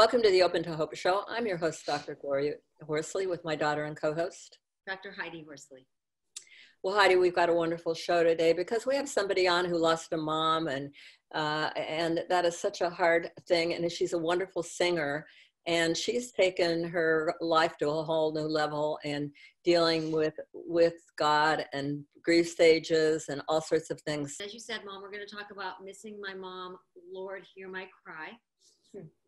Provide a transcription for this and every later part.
Welcome to the Open to Hope Show. I'm your host, Dr. Gloria Horsley, with my daughter and co host, Dr. Heidi Horsley. Well, Heidi, we've got a wonderful show today because we have somebody on who lost a mom, and uh, and that is such a hard thing. And she's a wonderful singer, and she's taken her life to a whole new level and dealing with with God and grief stages and all sorts of things. As you said, Mom, we're going to talk about missing my mom. Lord, hear my cry.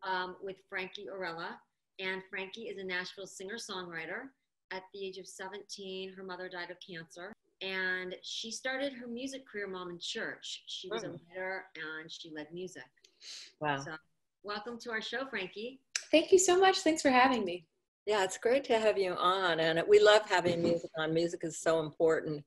Um, with Frankie Orella, and Frankie is a Nashville singer-songwriter. At the age of 17, her mother died of cancer. And she started her music career mom in church. She was a hmm. writer and she led music. Wow. So welcome to our show frankie. Thank you so much. Thanks for having me. Yeah it's great to have you on and we love having music on. Music is so important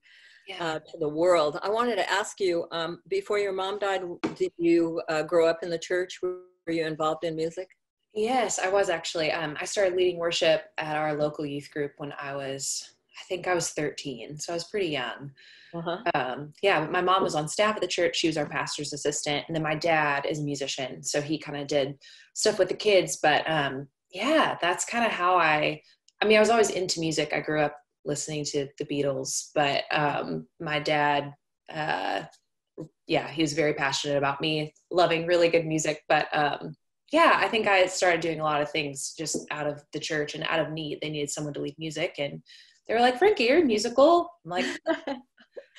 yeah. uh, to the world. I wanted to ask you um, before your mom died did you uh, grow up in the church were you involved in music yes i was actually um, i started leading worship at our local youth group when i was I think I was 13, so I was pretty young. Uh-huh. Um, yeah, my mom was on staff at the church. She was our pastor's assistant, and then my dad is a musician, so he kind of did stuff with the kids. But um, yeah, that's kind of how I. I mean, I was always into music. I grew up listening to the Beatles, but um, my dad, uh, yeah, he was very passionate about me loving really good music. But um, yeah, I think I started doing a lot of things just out of the church and out of need. They needed someone to lead music, and they were like, Frankie, you're musical. I'm like,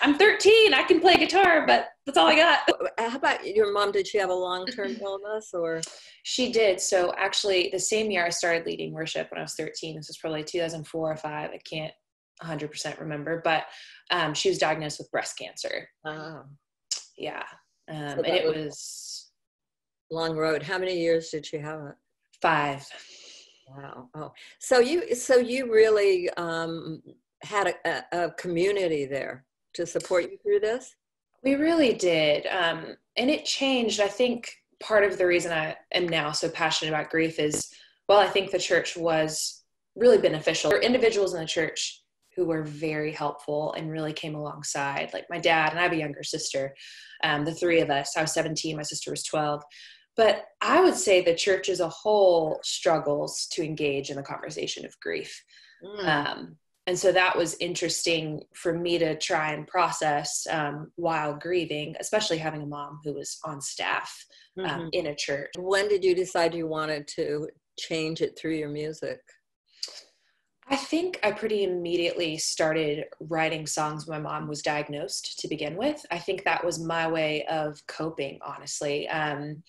I'm 13. I can play guitar, but that's all I got. How about your mom? Did she have a long term illness or? She did. So actually, the same year I started leading worship when I was 13. This was probably 2004 or five. I can't 100% remember, but um, she was diagnosed with breast cancer. Oh. Yeah. Um, so and it was long road. How many years did she have it? Five. Wow. Oh, so you so you really um, had a, a, community there to support you through this. We really did, um, and it changed. I think part of the reason I am now so passionate about grief is, well, I think the church was really beneficial. There were individuals in the church who were very helpful and really came alongside. Like my dad and I have a younger sister. Um, the three of us. I was 17. My sister was 12 but I would say the church as a whole struggles to engage in the conversation of grief. Mm. Um, and so that was interesting for me to try and process um, while grieving, especially having a mom who was on staff um, mm-hmm. in a church. When did you decide you wanted to change it through your music? I think I pretty immediately started writing songs when my mom was diagnosed to begin with. I think that was my way of coping, honestly. Um,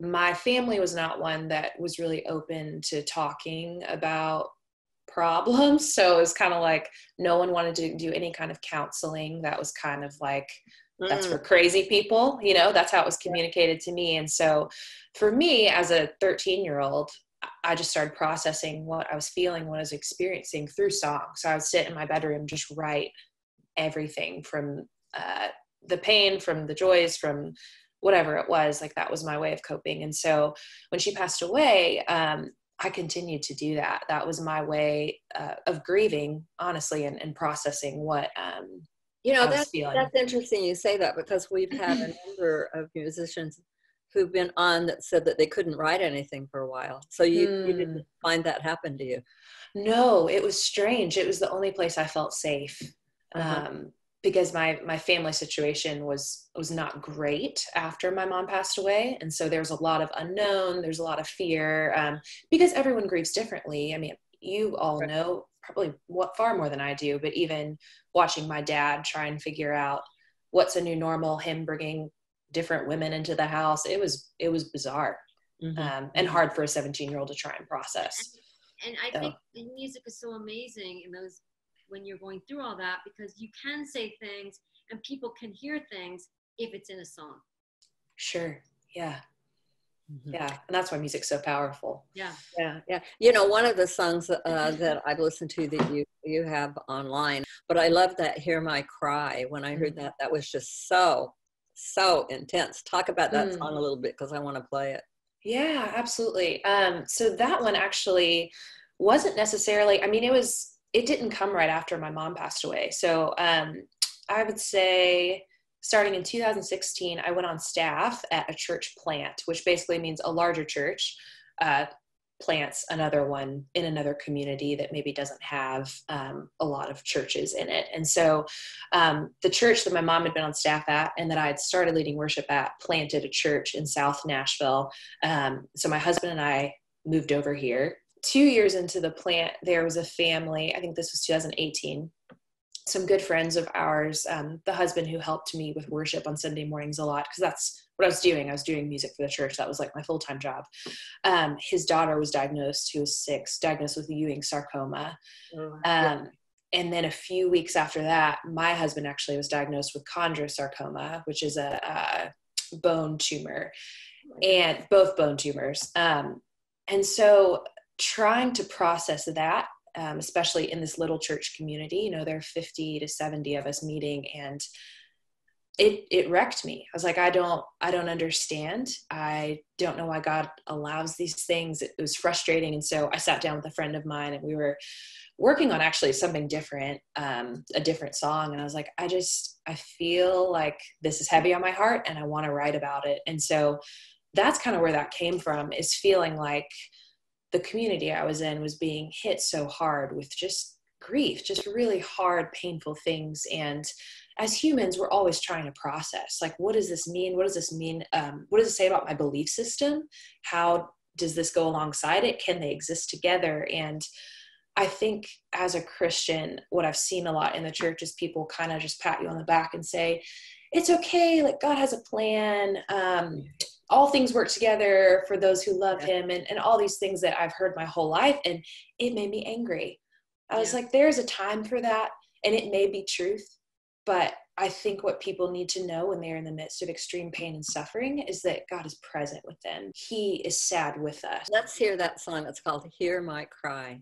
my family was not one that was really open to talking about problems. So it was kind of like no one wanted to do any kind of counseling. That was kind of like, that's for mm. crazy people, you know, that's how it was communicated to me. And so for me as a 13 year old, I just started processing what I was feeling, what I was experiencing through song. So I would sit in my bedroom, just write everything from uh, the pain, from the joys, from whatever it was like that was my way of coping. And so when she passed away um, i continued to do that. That was my way uh, of grieving honestly and, and processing what um, you know that's that's interesting you say that because we've had a number of musicians who've been on that said that they couldn't write anything for a while so you, mm. you didn't hmm. find that happen to you no it was strange it was the only place i felt safe uh-huh. um, because my my family situation was was not great after my mom passed away and so there's a lot of unknown there's a lot of fear um, because everyone grieves differently i mean you all know probably what far more than i do but even watching my dad try and figure out what's a new normal him bringing different women into the house it was it was bizarre mm-hmm. um, and hard for a 17 year old to try and process and i so. think music is so amazing in those when you're going through all that because you can say things and people can hear things if it's in a song. Sure. Yeah. Mm-hmm. Yeah, and that's why music's so powerful. Yeah, yeah, yeah. You know, one of the songs uh, that I've listened to that you you have online, but I love that "Hear My Cry." When I heard mm. that, that was just so so intense. Talk about that mm. song a little bit because I want to play it. Yeah, absolutely. Um, so that one actually wasn't necessarily. I mean, it was. It didn't come right after my mom passed away. So um, I would say starting in 2016, I went on staff at a church plant, which basically means a larger church uh, plants another one in another community that maybe doesn't have um, a lot of churches in it. And so um, the church that my mom had been on staff at and that I had started leading worship at planted a church in South Nashville. Um, so my husband and I moved over here. Two years into the plant, there was a family, I think this was 2018 some good friends of ours, um, the husband who helped me with worship on Sunday mornings a lot, because that's what I was doing. I was doing music for the church. That was like my full time job. Um, his daughter was diagnosed, who was six, diagnosed with Ewing sarcoma. Oh, um, and then a few weeks after that, my husband actually was diagnosed with chondrosarcoma, which is a, a bone tumor, and both bone tumors. Um, and so trying to process that um, especially in this little church community. You know, there are 50 to 70 of us meeting and it it wrecked me. I was like, I don't I don't understand. I don't know why God allows these things. It, was frustrating. And so I sat down with a friend of mine and we were working on actually something different, um, a different song. And I was like, I just I feel like this is heavy on my heart and I want to write about it. And so that's kind of where that came from is feeling like the community I was in was being hit so hard with just grief, just really hard, painful things. And as humans, we're always trying to process like, what does this mean? What does this mean? Um, what does it say about my belief system? How does this go alongside it? Can they exist together? And I think as a Christian, what I've seen a lot in the church is people kind of just pat you on the back and say, it's okay, like God has a plan. Um, all things work together for those who love yeah. him and, and all these things that I've heard my whole life. And it made me angry. I was yeah. like, there's a time for that. And it may be truth. But I think what people need to know when they're in the midst of extreme pain and suffering is that God is present with them. He is sad with us. Let's hear that song. It's called Hear My Cry.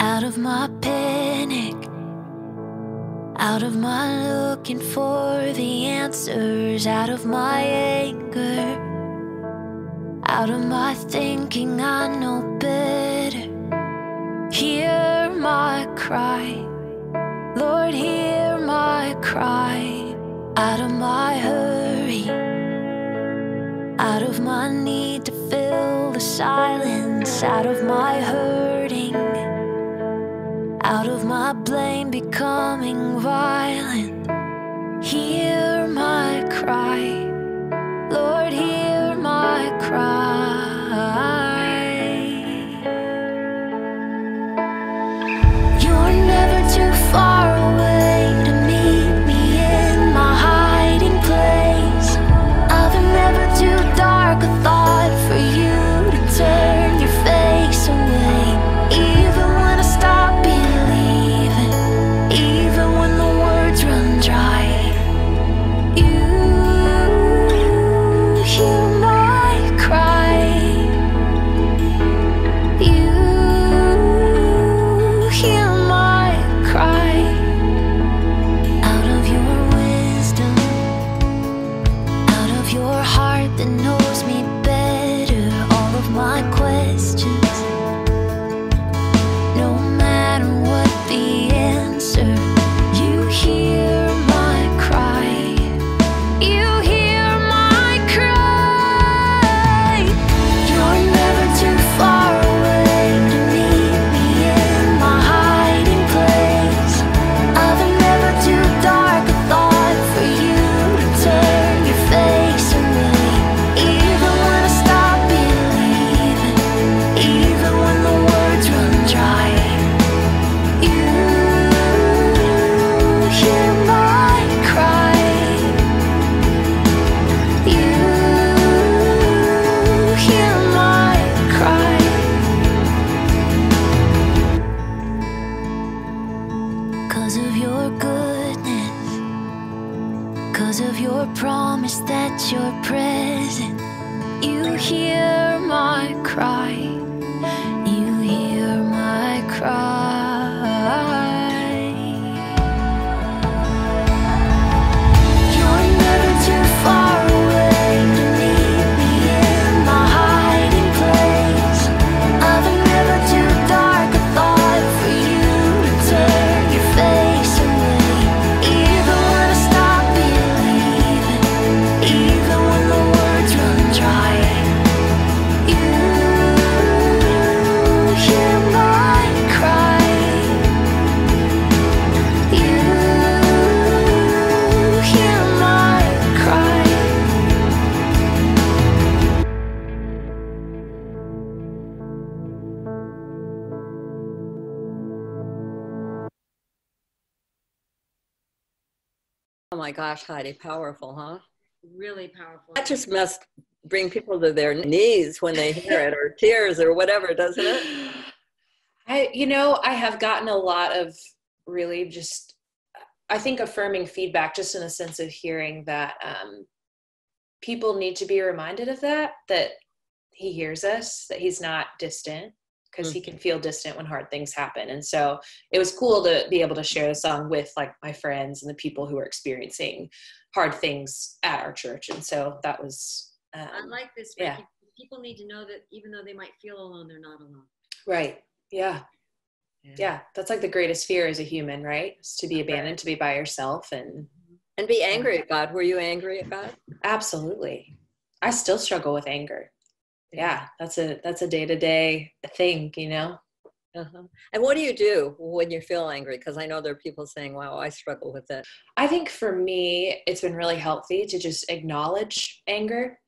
Out of my panic out of my looking for the answers, out of my anger, out of my thinking I know better. Hear my cry, Lord, hear my cry, out of my hurry, out of my need to fill the silence, out of my hurting out of my blame becoming violent. Hear my cry, Lord, hear my cry. Hear my cry. My gosh, Heidi, powerful, huh? Really powerful. That just must bring people to their knees when they hear it, or tears, or whatever, doesn't it? I, you know, I have gotten a lot of really just, I think, affirming feedback just in a sense of hearing that um, people need to be reminded of that, that he hears us, that he's not distant, because he can feel distant when hard things happen. And so it was cool to be able to share the song with like my friends and the people who are experiencing hard things at our church. And so that was, um, I like this. yeah. People need to know that even though they might feel alone, they're not alone. right. Yeah. Yeah. Yeah. That's like the greatest fear as a human, right? Is to be abandoned, to be by yourself. And And be angry at God. Were you angry at God? Absolutely. I still struggle with anger. Yeah, that's a that's a day-to-day thing, you know. Uh-huh. And what do you do when you feel angry? Because I know there are people saying, wow, I struggle with it. I think for me it's been really healthy to just acknowledge anger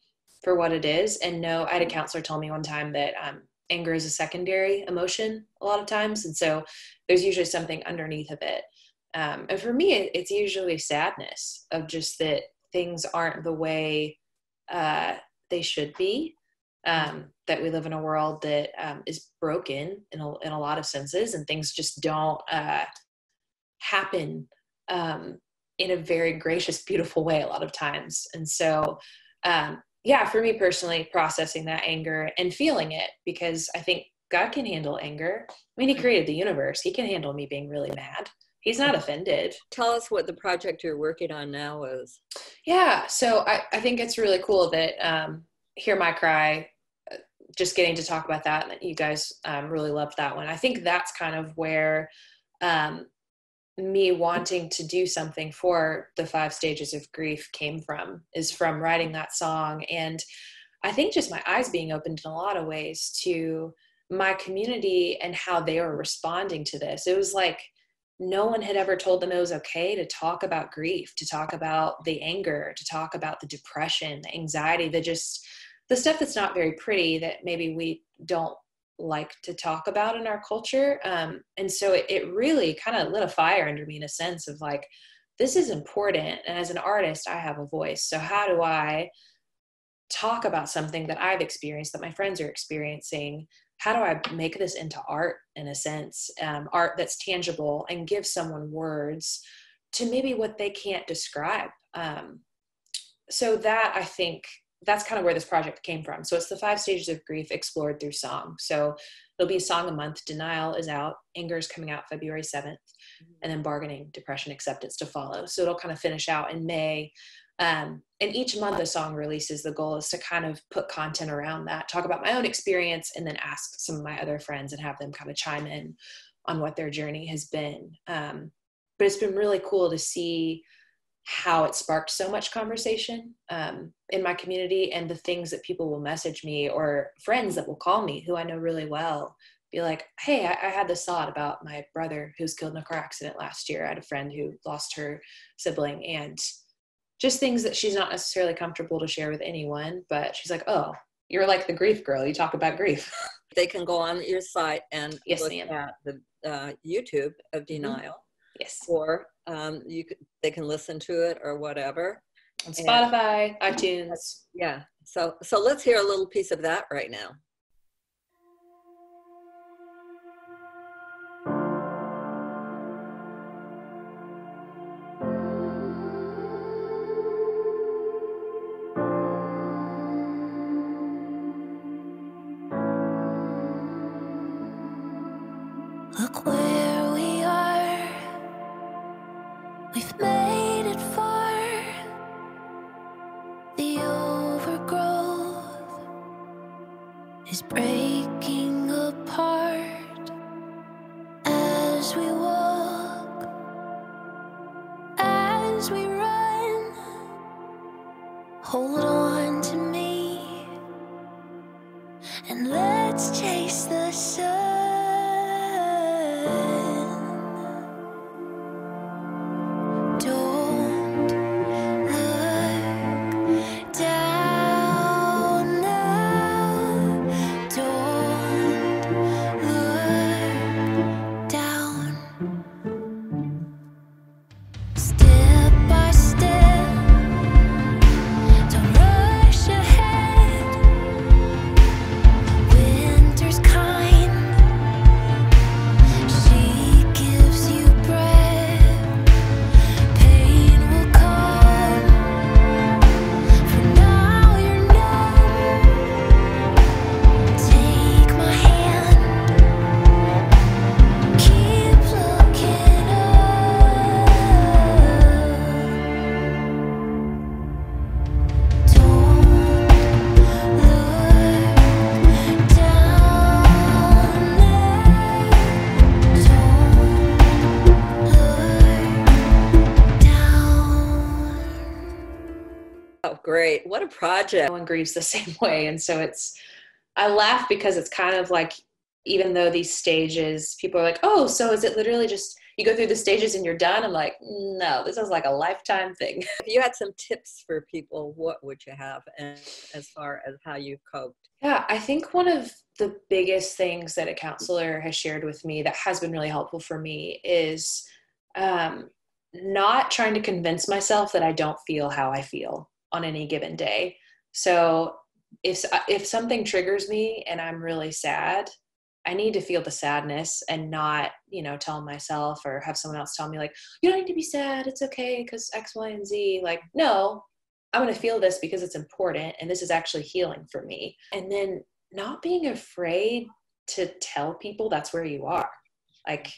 for what it is and know I had a counselor tell me one time that um, anger is a secondary emotion a lot of times and so there's usually something underneath of it. Um, and for me it, it's usually sadness of just that things aren't the way uh, they should be um, that we live in a world that um, is broken in a, in a lot of senses and things just don't uh, happen um, in a very gracious beautiful way a lot of times. And so um, yeah for me personally processing that anger and feeling it because i think god can handle anger. I mean he created the universe. He can handle me being really mad. He's not offended. Tell us what the project you're working on now is. Yeah, so I, I think it's really cool that um, Hear My Cry, uh, just getting to talk about that, you guys um, really loved that one. I think that's kind of where um, me wanting to do something for the five stages of grief came from, is from writing that song. And I think just my eyes being opened in a lot of ways to my community and how they were responding to this. It was like, no one had ever told them it was okay to talk about grief, to talk about the anger, to talk about the depression, the anxiety, the just the stuff that's not very pretty that maybe we don't like to talk about in our culture. Um, and so it, it really kind of lit a fire under me in a sense of like, this is important. And as an artist, I have a voice. So how do I talk about something that I've experienced, that my friends are experiencing? How do I make this into art in a sense, um, art that's tangible and give someone words to maybe what they can't describe? Um, so that I think that's kind of where this project came from. So it's the five stages of grief explored through song. So it'll be a song a month. Denial is out. Anger is coming out February 7th. And then bargaining, depression, acceptance to follow. So it'll kind of finish out in May. Um, and each month a song releases, the goal is to kind of put content around that, talk about my own experience, and then ask some of my other friends and have them kind of chime in on what their journey has been. Um, but it's been really cool to see how it sparked so much conversation um, in my community and the things that people will message me or friends that will call me who I know really well be like, hey, I, I had this thought about my brother who was killed in a car accident last year. I had a friend who lost her sibling and just things that she's not necessarily comfortable to share with anyone, but she's like, oh, you're like the grief girl. You talk about grief. They can go on your site and Yes, look ma'am. at the uh, YouTube of Denial, yes. or um, you could, they can listen to it or whatever. On Spotify, iTunes. Yeah. So so let's hear a little piece of that right now. Hold on What a project. no one grieves the same way and so it's i laugh because it's kind of like even though these stages people are like oh so is it literally just you go through the stages and you're done i'm like no this is like a lifetime thing If you had some tips for people, what would you have and as far as how you've coped? yeah i think one of the biggest things that a counselor has shared with me that has been really helpful for me is um, not trying to convince myself that i don't feel how i feel on any given day. So if uh, if something triggers me and i'm really sad i need to feel the sadness and not you know tell myself or have someone else tell me like you don't need to be sad. It's okay because x y and z. Like no i'm going to feel this because it's important and this is actually healing for me. And then not being afraid to tell people that's where you are. Like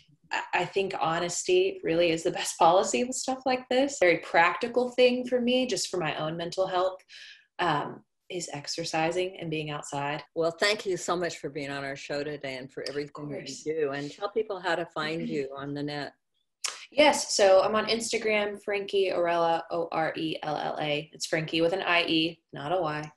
I- think honesty really is the best policy with stuff like this. Very practical thing for me, just for my own mental health, um, is exercising and being outside. Well, thank you so much for being on our show today and for everything that you do. And tell people how to find you on the net. Yes, so I'm on Instagram, Frankie Orella, O R E L L A. It's Frankie with an I E, not a Y.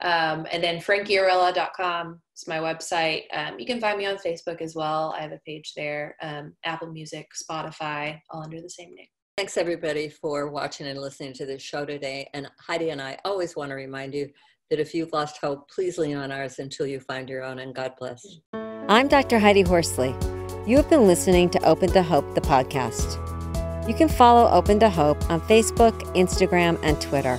Um, and then frankieorella.com is my website. Um, you can find me on Facebook as well. I have a page there. Um, Apple Music, Spotify, all under the same name. Thanks everybody for watching and listening to this show today. And Heidi and I always want to remind you that if you've lost hope, please lean on ours until you find your own. And God bless. I'm Dr. Heidi Horsley. You have been listening to Open to Hope, the podcast. You can follow Open to Hope on Facebook, Instagram, and Twitter.